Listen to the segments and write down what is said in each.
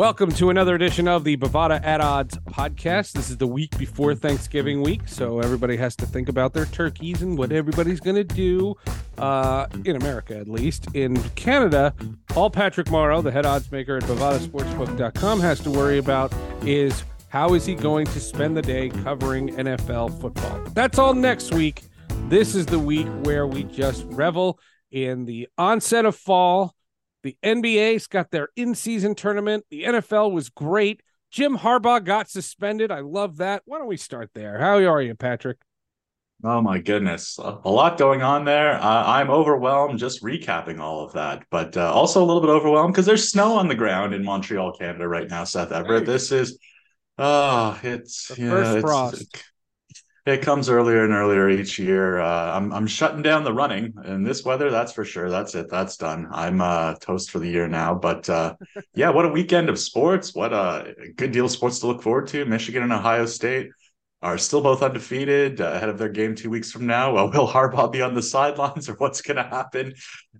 Welcome to another edition of the Bovada at Odds podcast. This is the week before Thanksgiving week, so everybody has to think about their turkeys and what everybody's going to do uh, in America, at least. In Canada, all Patrick Morrow, the head odds maker at BovadaSportsbook.com, has to worry about is how is he going to spend the day covering NFL football. That's all next week. This is the week where we just revel in the onset of fall the NBA's got their in season tournament. The NFL was great. Jim Harbaugh got suspended. I love that. Why don't we start there? How are you, Patrick? Oh my goodness, a lot going on there. Uh, I'm overwhelmed just recapping all of that, but uh, also a little bit overwhelmed because there's snow on the ground in Montreal, Canada, right now. Seth Everett, this is, oh, it's the yeah, first it's, frost. It comes earlier and earlier each year. Uh, I'm I'm shutting down the running in this weather. That's for sure. That's it. That's done. I'm uh, toast for the year now. But uh, yeah, what a weekend of sports. What a good deal of sports to look forward to. Michigan and Ohio State are still both undefeated uh, ahead of their game two weeks from now. Well, will Harbaugh be on the sidelines or what's going to happen?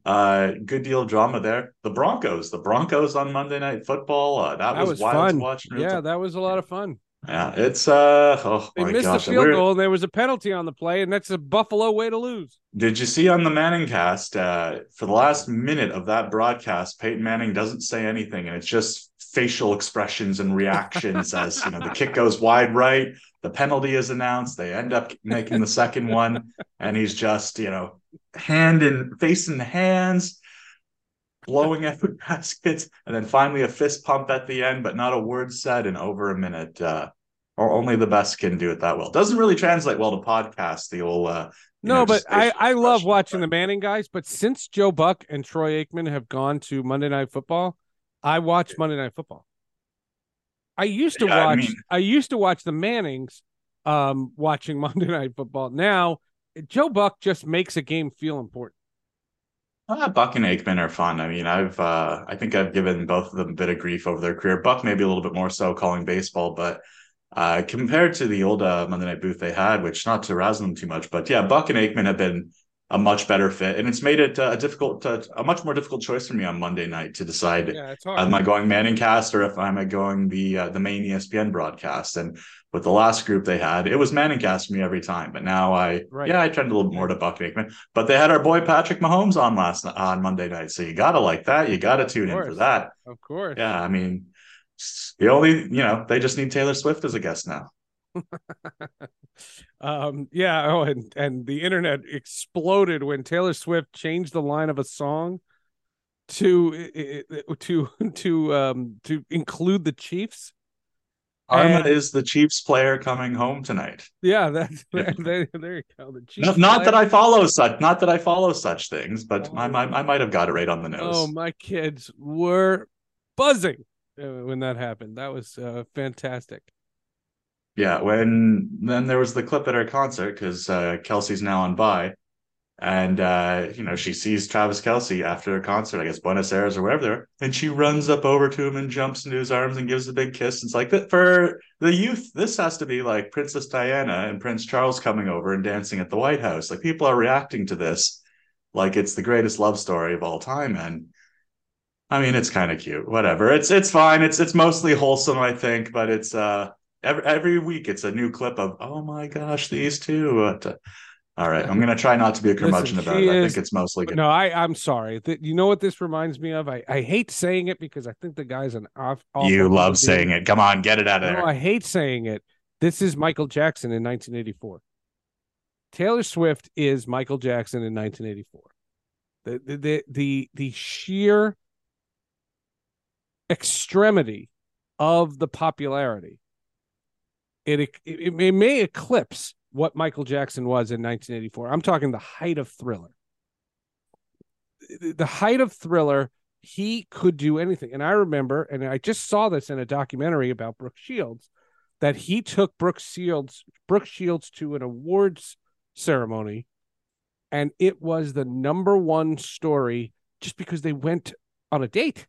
Uh, good deal of drama there. The Broncos, the Broncos on Monday Night Football. Uh, that, that, was, was wild fun. to watch. Yeah, that was a lot of fun. Yeah, it's uh oh they missed gosh. the field goal and there was a penalty on the play, and that's a Buffalo way to lose. Did you see on the Manning cast uh, for the last minute of that broadcast, Peyton Manning doesn't say anything, and it's just facial expressions and reactions as you know the kick goes wide right, the penalty is announced, they end up making the second one, and he's just you know hand in face in the hands blowing effort baskets, and then finally a fist pump at the end, but not a word said in over a minute. Uh, or only the best can do it that well. Doesn't really translate well to podcast. The old uh, no, know, but I I love watching the Manning guys. But since Joe Buck and Troy Aikman have gone to Monday Night Football, I watch Monday Night Football. I used to yeah, watch. I, mean... I used to watch the Mannings, um, watching Monday Night Football. Now Joe Buck just makes a game feel important. Uh, Buck and Aikman are fun. I mean, I've uh, I think I've given both of them a bit of grief over their career. Buck maybe a little bit more so calling baseball, but uh, compared to the old uh, Monday Night booth they had, which not to razzle them too much, but yeah, Buck and Aikman have been a much better fit, and it's made it uh, a difficult, uh, a much more difficult choice for me on Monday night to decide: yeah, am I going Manning cast or if I am I going the uh, the main ESPN broadcast? And with the last group they had, it was Manning cast for me every time. But now I, right. yeah, I trend a little bit more to Buck Aikman. But they had our boy Patrick Mahomes on last on Monday night, so you gotta like that. You gotta tune in for that. Of course. Yeah, I mean, the only you know they just need Taylor Swift as a guest now. um yeah oh and and the internet exploded when taylor swift changed the line of a song to to to um to include the chiefs Arma and, is the Chiefs player coming home tonight. Yeah, that's yeah. There, there you go. The Chiefs. No, not that I follow such, not that I follow such things, but oh, I, I, I might have got it right on the nose. Oh, my kids were buzzing uh, when that happened. That was uh, fantastic yeah, when then there was the clip at her concert because uh, Kelce's now on by, and uh, you know she sees Travis Kelce after a concert, I guess Buenos Aires or wherever they're, and she runs up over to him and jumps into his arms and gives a big kiss. It's like that for the youth. This has to be like Princess Diana and Prince Charles coming over and dancing at the White House. Like people are reacting to this like it's the greatest love story of all time, and I mean it's kind of cute. Whatever, it's it's fine. It's it's mostly wholesome, I think, but it's uh every every week it's a new clip of oh my gosh these two. Uh, all right, I'm gonna try not to be a curmudgeon Listen, about it. Is, I think it's mostly good. No, I I'm sorry. You know what this reminds me of? I, I hate saying it because I think the guy's an off. You love saying it. Come on, get it out of no, there. I hate saying it. This is Michael Jackson in 1984. Taylor Swift is Michael Jackson in 1984. The the the the, the sheer extremity of the popularity it, it it may eclipse what Michael Jackson was in 1984. I'm talking the height of Thriller. The height of Thriller, he could do anything. And I remember, and I just saw this in a documentary about Brooke Shields, that he took Brooke Shields Brooke Shields to an awards ceremony, and it was the number one story just because they went on a date.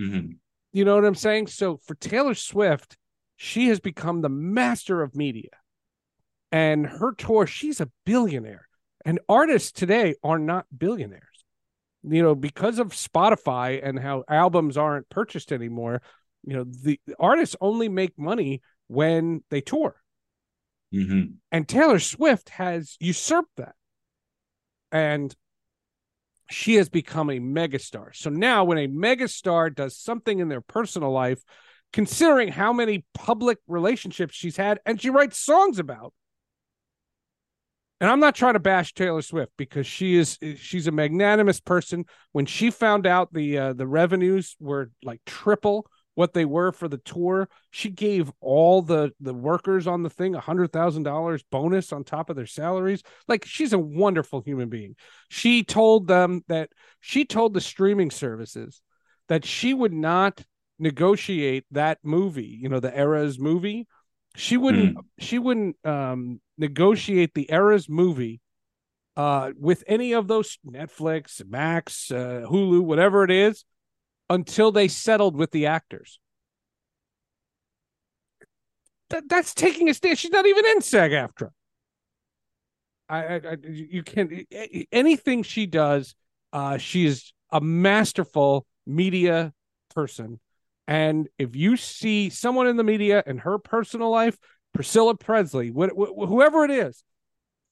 Mm-hmm. You know what I'm saying? So for Taylor Swift, she has become the master of media. And her tour, she's a billionaire. And artists today are not billionaires. You know, because of Spotify and how albums aren't purchased anymore, You know, the, the artists only make money when they tour. Mm-hmm. And Taylor Swift has usurped that. And she has become a megastar. So now, when a megastar does something in their personal life, considering how many public relationships she's had and she writes songs about, and I'm not trying to bash Taylor Swift because she is she's a magnanimous person. When she found out the uh, the revenues were like triple what they were for the tour, she gave all the the workers on the thing a hundred thousand dollars bonus on top of their salaries. Like she's a wonderful human being. She told them that she told the streaming services that she would not negotiate that movie, you know, the Eras movie. She wouldn't mm. she wouldn't um negotiate the Eras movie uh, with any of those Netflix, Max, uh, Hulu, whatever it is, until they settled with the actors. That, that's taking a stand. She's not even in SAG-AFTRA. I, I, I you can't anything she does. Uh, she is a masterful media person, and if you see someone in the media and her personal life, Priscilla Presley, wh- wh- whoever it is,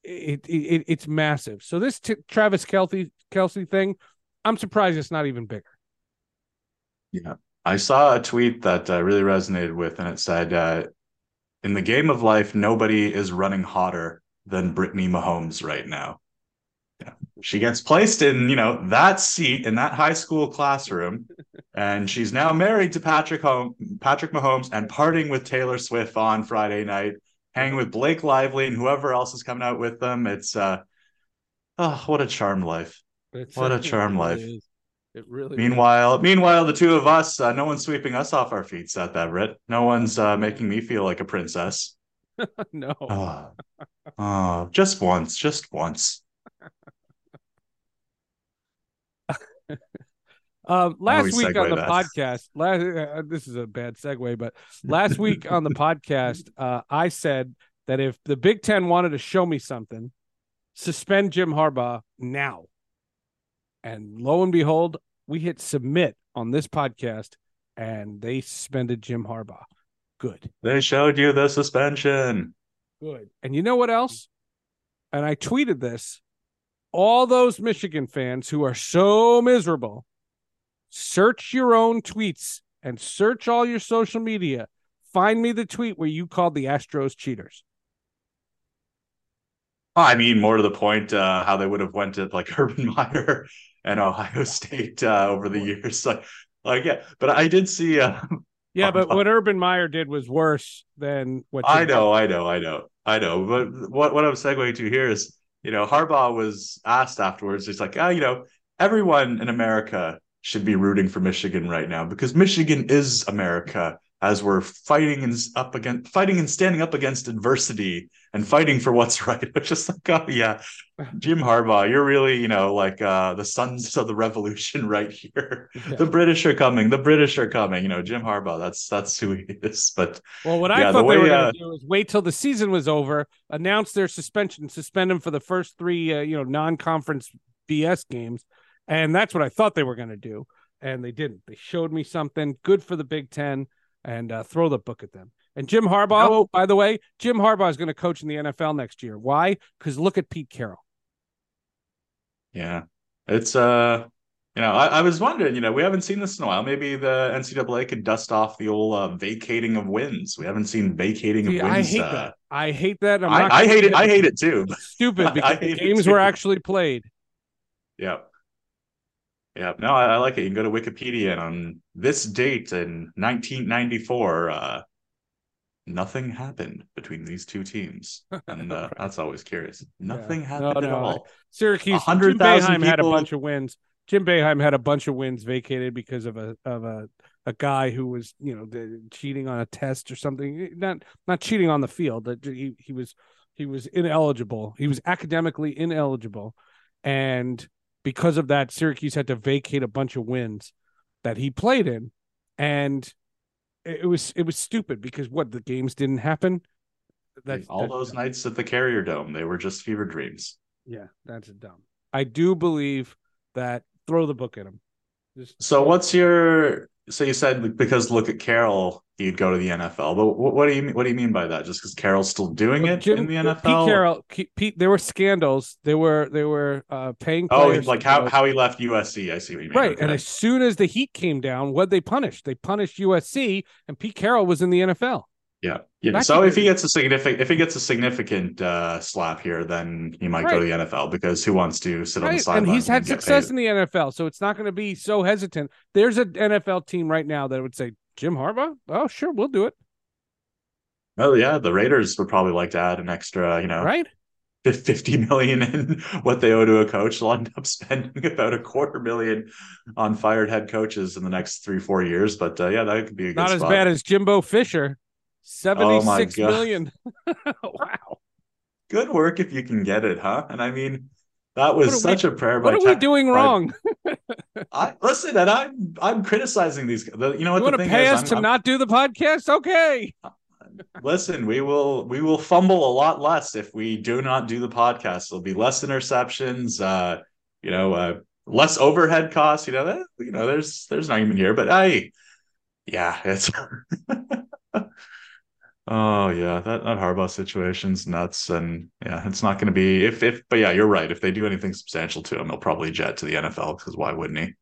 it, it, it's massive. So this t- Travis Kelce Kelce thing, I'm surprised it's not even bigger. Yeah, I saw a tweet that uh, really resonated with, and it said, uh, "In the game of life, nobody is running hotter than Brittany Mahomes right now." She gets placed in, you know, that seat in that high school classroom, and she's now married to Patrick Home, Patrick Mahomes, and partying with Taylor Swift on Friday night, hanging with Blake Lively and whoever else is coming out with them. It's uh, oh, what a charmed life! It's, what a charmed really life! Is. It really. Meanwhile, is. meanwhile, the two of us, uh, no one's sweeping us off our feet. At that, Brit. No one's uh, making me feel like a princess. no. Oh, oh, just once, just once. Uh, last week on the that. podcast, last, uh, this is a bad segue, but last week on the podcast, uh, I said that if the Big Ten wanted to show me something, suspend Jim Harbaugh now. And lo and behold, we hit submit on this podcast, and they suspended Jim Harbaugh. Good. They showed you the suspension. Good. And you know what else? And I tweeted this all those Michigan fans who are so miserable, search your own tweets and search all your social media. Find me the tweet where you called the Astros cheaters. I mean, more to the point, uh, how they would have went to like Urban Meyer and Ohio State uh, over the years. Like, like yeah, but I did see. Uh, yeah, but what Urban Meyer did was worse than what. I know, I know, I know, I know. But what what I'm segueing to here is you know, Harbaugh was asked afterwards, he's like, oh, you know, everyone in America should be rooting for Michigan right now because Michigan is America as we're fighting and up against fighting and standing up against adversity and fighting for what's right. It's just like, oh yeah, Jim Harbaugh, you're really, you know, like uh the sons of the revolution right here. Yeah. The British are coming. The British are coming. You know, Jim Harbaugh. That's that's who he is. But well, what yeah, I thought the way, they were going to uh, do was wait till the season was over, announce their suspension, suspend him for the first three, uh, you know, non-conference BS games, and that's what I thought they were going to do, and they didn't. They showed me something good for the Big Ten and uh, throw the book at them. And Jim Harbaugh, oh, by the way, Jim Harbaugh is going to coach in the NFL next year. Why? Because look at Pete Carroll. Yeah, it's uh, you know, I, I, was wondering, you know, we haven't seen this in a while. Maybe the NCAA could dust off the old uh, vacating of wins. We haven't seen vacating See, of wins. I hate uh, that. I hate that. I, I hate it. I hate it too. Stupid because the games were actually played. Yeah. Yeah, no, I, I, like it. You can go to Wikipedia and on this date in 1994, uh, nothing happened between these two teams, and uh, right. that's always curious. Nothing yeah. happened no, no. at all. Syracuse, Jim Boeheim people... had a bunch of wins. Jim Boeheim had a bunch of wins vacated because of a of a a guy who was you know the, cheating on a test or something. Not not cheating on the field. That he he was he was ineligible. He was academically ineligible, and because of that, Syracuse had to vacate a bunch of wins that he played in, and it was it was stupid because what the games didn't happen. That all that's those dumb. nights at the Carrier Dome, they were just fever dreams. Yeah, that's dumb. I do believe that throw the book at him. Just so what's your so you said because look at Carroll, he'd go to the NFL. But what, what do you what do you mean by that? Just because Carroll's still doing it Jim, in the NFL? Pete Carroll, Pete, there were scandals. There were there were uh, paying. Oh, like how how he left USC. I see what you mean. Right, okay. and as soon as the heat came down, what they punished? They punished USC, and Pete Carroll was in the NFL. Yeah. Yeah. so if he gets a significant if he gets a significant uh, slap here, then he might right. go to the NFL because who wants to sit right. on the sideline? And he's had and success paid? in the NFL, so it's not going to be so hesitant. There's an NFL team right now that would say Jim Harbaugh. Oh, sure, we'll do it. Oh yeah, the Raiders would probably like to add an extra, you know, right, 50 million in what they owe to a coach. They'll end up spending about a quarter million on fired head coaches in the next three, four years. But uh, yeah, that could be a good not as bad as Jimbo Fisher. Seventy-six oh million. wow. Good work if you can get it, huh? And I mean, that was such we, a prayer. What are we doing wrong? I listen, and I'm I'm criticizing these. The, you know what? You want to pay is, us I'm, to I'm, not do the podcast? Okay. Listen, we will we will fumble a lot less if we do not do the podcast. There'll be less interceptions. Uh, you know, uh, less overhead costs. You know, that, you know, there's there's an argument here, but I, yeah, it's. Oh yeah, that that Harbaugh situation's nuts, and yeah, it's not going to be if if. But yeah, you're right. If they do anything substantial to him, he'll probably jet to the NFL because why wouldn't he?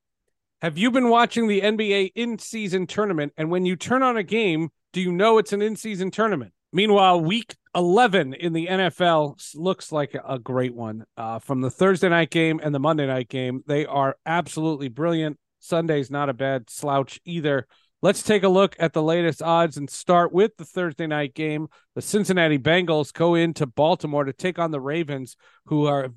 Have you been watching the NBA in-season tournament? And when you turn on a game, do you know it's an in-season tournament? Meanwhile, week 11 in the NFL looks like a great one. Uh, from the Thursday night game and the Monday night game, they are absolutely brilliant. Sunday's not a bad slouch either. Let's take a look at the latest odds and start with the Thursday night game. The Cincinnati Bengals go into Baltimore to take on the Ravens, who are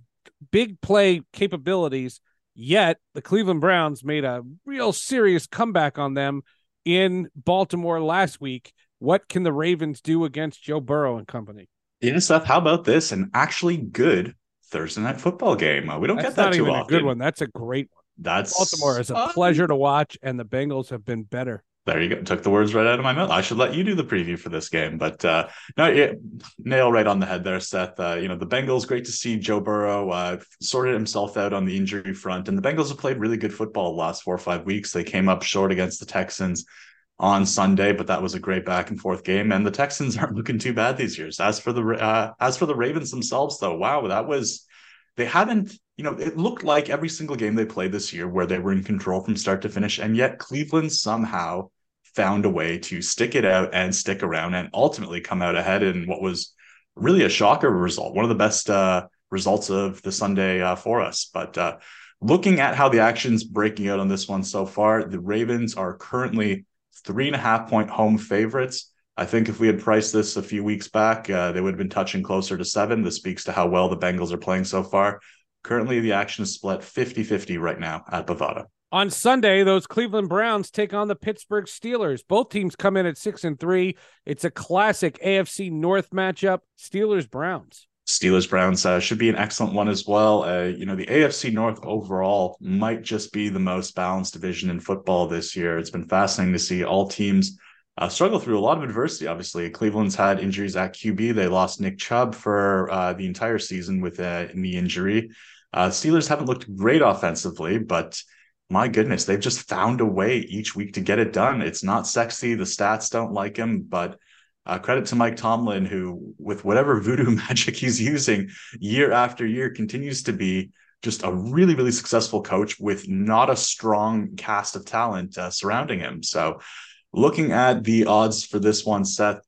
big play capabilities. Yet the Cleveland Browns made a real serious comeback on them in Baltimore last week. What can the Ravens do against Joe Burrow and company? Yeah, Seth, how about this? An actually good Thursday night football game. Uh, we don't That's get that too often. A good one. That's a great one. That's Baltimore is a pleasure to watch, and the Bengals have been better. There you go. Took the words right out of my mouth. I should let you do the preview for this game, but uh, no, yeah, nail right on the head there, Seth. Uh, you know the Bengals. Great to see Joe Burrow uh, sorted himself out on the injury front, and the Bengals have played really good football the last four or five weeks. They came up short against the Texans on Sunday, but that was a great back and forth game. And the Texans aren't looking too bad these years. As for the uh, as for the Ravens themselves, though, wow, that was they haven't. You know, it looked like every single game they played this year where they were in control from start to finish, and yet Cleveland somehow found a way to stick it out and stick around and ultimately come out ahead in what was really a shocker result, one of the best uh, results of the Sunday uh, for us. But uh, looking at how the action's breaking out on this one so far, the Ravens are currently three and a half point home favorites. I think if we had priced this a few weeks back, uh, they would have been touching closer to seven. This speaks to how well the Bengals are playing so far. Currently, the action is split 50 50 right now at Bovada. On Sunday, those Cleveland Browns take on the Pittsburgh Steelers. Both teams come in at six and three. It's a classic AFC North matchup. Steelers Browns. Steelers Browns uh, should be an excellent one as well. Uh, you know, the AFC North overall might just be the most balanced division in football this year. It's been fascinating to see all teams uh, struggle through a lot of adversity. Obviously, Cleveland's had injuries at QB. They lost Nick Chubb for uh, the entire season with a knee injury. Uh, Steelers haven't looked great offensively, but my goodness, they've just found a way each week to get it done. It's not sexy. The stats don't like him, but uh, credit to Mike Tomlin, who, with whatever voodoo magic he's using year after year, continues to be just a really, really successful coach with not a strong cast of talent uh, surrounding him. So, looking at the odds for this one, Seth,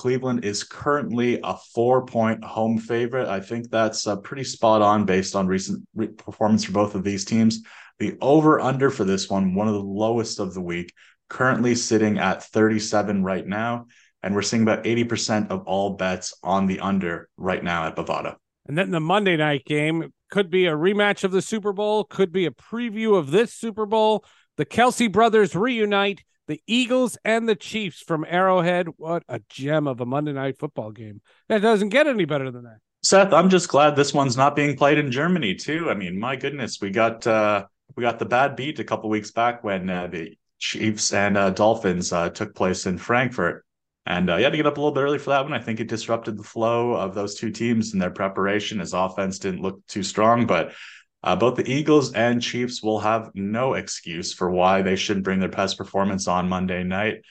Cleveland is currently a four point home favorite. I think that's uh, pretty spot on based on recent re- performance for both of these teams. The over under for this one, one of the lowest of the week, currently sitting at 37 right now. And we're seeing about 80% of all bets on the under right now at Bovada. And then the Monday night game could be a rematch of the Super Bowl, could be a preview of this Super Bowl. The Kelce brothers reunite the Eagles and the Chiefs from Arrowhead. What a gem of a Monday night football game. That doesn't get any better than that. Seth, I'm just glad this one's not being played in Germany too. I mean, my goodness, we got uh we got the bad beat a couple weeks back when uh, the Chiefs and uh, Dolphins uh, took place in Frankfurt. And uh, you had to get up a little bit early for that one. I think it disrupted the flow of those two teams and their preparation. His offense didn't look too strong, but Uh, both the Eagles and Chiefs will have no excuse for why they shouldn't bring their best performance on Monday night.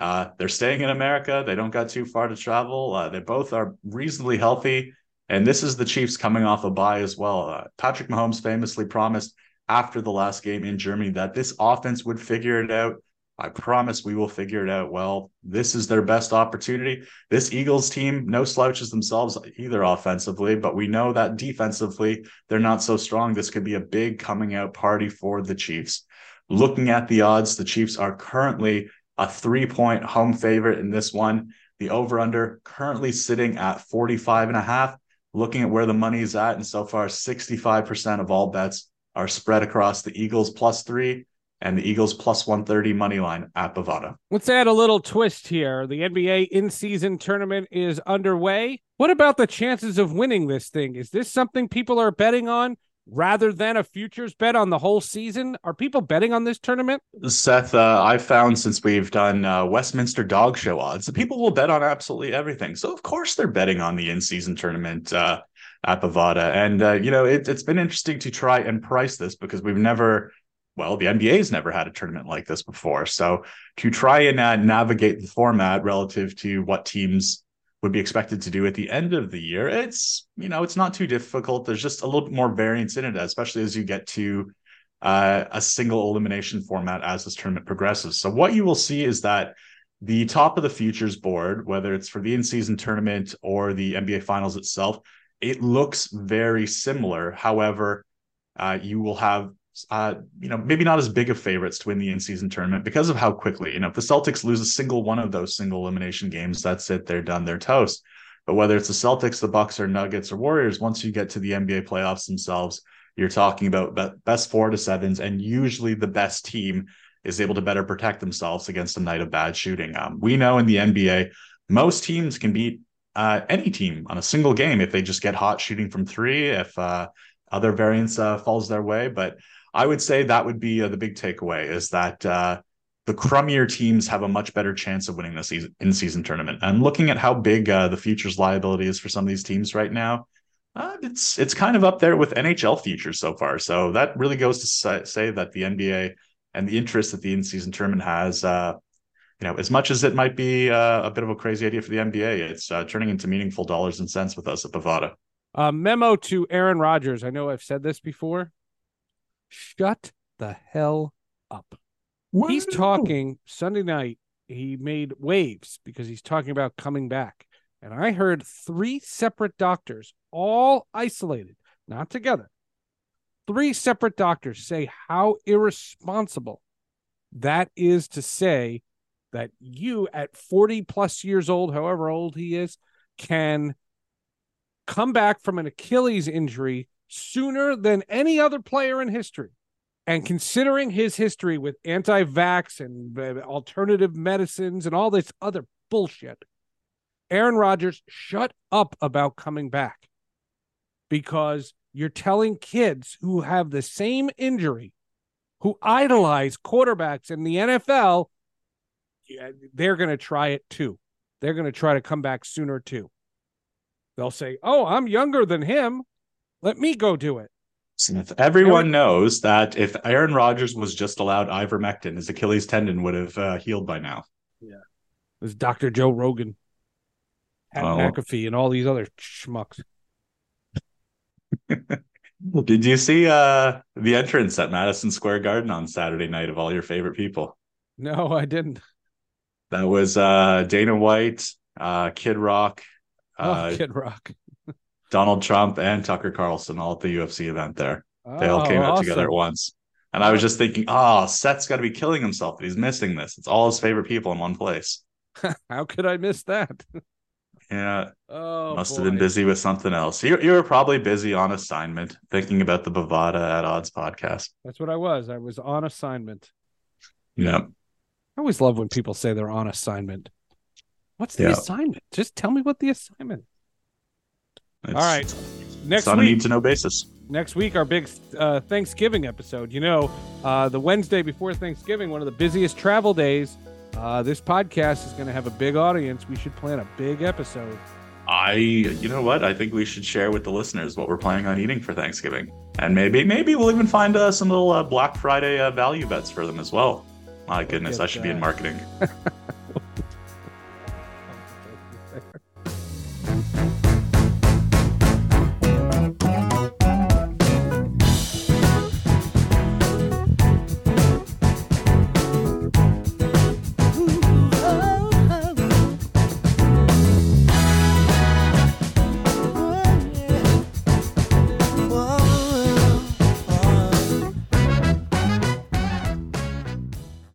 Uh, they're staying in America. They don't got too far to travel. Uh, they both are reasonably healthy. And this is the Chiefs coming off a bye as well. Uh, Patrick Mahomes famously promised after the last game in Germany that this offense would figure it out. I promise we will figure it out well. This is their best opportunity. This Eagles team, no slouches themselves either offensively, but we know that defensively, they're not so strong. This could be a big coming out party for the Chiefs. Looking at the odds, the Chiefs are currently a three point home favorite in this one. The over under currently sitting at 45 and a half. Looking at where the money is at, and so far, 65% of all bets are spread across the Eagles plus three and the Eagles plus 130 money line at Bovada. Let's add a little twist here. The NBA in season tournament is underway. What about the chances of winning this thing? Is this something people are betting on? rather than a futures bet on the whole season? Are people betting on this tournament? Seth, uh, I've found since we've done uh, Westminster Dog Show odds, that people will bet on absolutely everything. So of course they're betting on the in-season tournament uh, at Bovada, and uh, you know it, it's been interesting to try and price this because we've never. Well, the NBA's never had a tournament like this before. So to try and uh, navigate the format relative to what teams would be expected to do at the end of the year. It's, you know, it's not too difficult. There's just a little bit more variance in it, especially as you get to uh, a single elimination format as this tournament progresses. So what you will see is that the top of the futures board, whether it's for the in-season tournament or the NBA finals itself, it looks very similar. However, uh, you will have uh, you know, maybe not as big of favorites to win the in-season tournament because of how quickly. You know, if the Celtics lose a single one of those single elimination games, that's it. They're done. They're toast. But whether it's the Celtics, the Bucks, or Nuggets or Warriors, once you get to the NBA playoffs themselves, you're talking about best four to sevens, and usually the best team is able to better protect themselves against a night of bad shooting. Um, we know in the NBA, most teams can beat uh, any team on a single game if they just get hot shooting from three, if uh, other variance uh, falls their way. But I would say that would be uh, the big takeaway is that uh, the crummier teams have a much better chance of winning the season in season tournament. And looking at how big uh, the futures liability is for some of these teams right now, uh, it's it's kind of up there with NHL futures so far. So that really goes to say, that the NBA and the interest that the in season tournament has. Uh, you know, as much as it might be uh, a bit of a crazy idea for the NBA, it's turning into meaningful dollars and cents with us at Bovada. memo to Aaron Rodgers. I know I've said this before shut the hell up. He's talking Sunday night. He made waves because he's talking about coming back. And I heard three separate doctors, all isolated, not together. Three separate doctors say how irresponsible that is to say that you at 40 plus years old, however old he is, can come back from an Achilles injury sooner than any other player in history. And considering his history with anti vax and uh, alternative medicines and all this other bullshit, Aaron Rodgers, shut up about coming back because you're telling kids who have the same injury, who idolize quarterbacks in the NFL, yeah, they're going to try it too. They're going to try to come back sooner too. They'll say, Oh, I'm younger than him. Let me go do it. Smith. Everyone Aaron... knows that if Aaron Rodgers was just allowed ivermectin, his Achilles tendon would have uh, healed by now. Yeah, it was Dr. Joe Rogan, Pat oh. McAfee, and all these other schmucks. Did you see uh, the entrance at Madison Square Garden on Saturday night of all your favorite people? No, I didn't. That was uh, Dana White, uh, Kid Rock. Oh, uh, Kid Rock. Donald Trump and Tucker Carlson all at the UFC event there. Oh, they all oh, came awesome. out together at once. And I was just thinking, oh, Seth's got to be killing himself. He's missing this. It's all his favorite people in one place. How could I miss that? yeah. Oh, must boy. have been busy with something else. You, you were probably busy on assignment thinking about the Bovada at Odds podcast. That's what I was. I was on assignment. Yeah. I always love when people say they're on assignment. What's the assignment? Just tell me what the assignment it's, All right. Next on week, a need to know basis. Next week, our big uh, Thanksgiving episode. You know, uh, the Wednesday before Thanksgiving, one of the busiest travel days. Uh, this podcast is going to have a big audience. We should plan a big episode. I, you know what? I think we should share with the listeners what we're planning on eating for Thanksgiving. And maybe maybe we'll even find uh, some little uh, Black Friday uh, value bets for them as well. My goodness, I should be in marketing.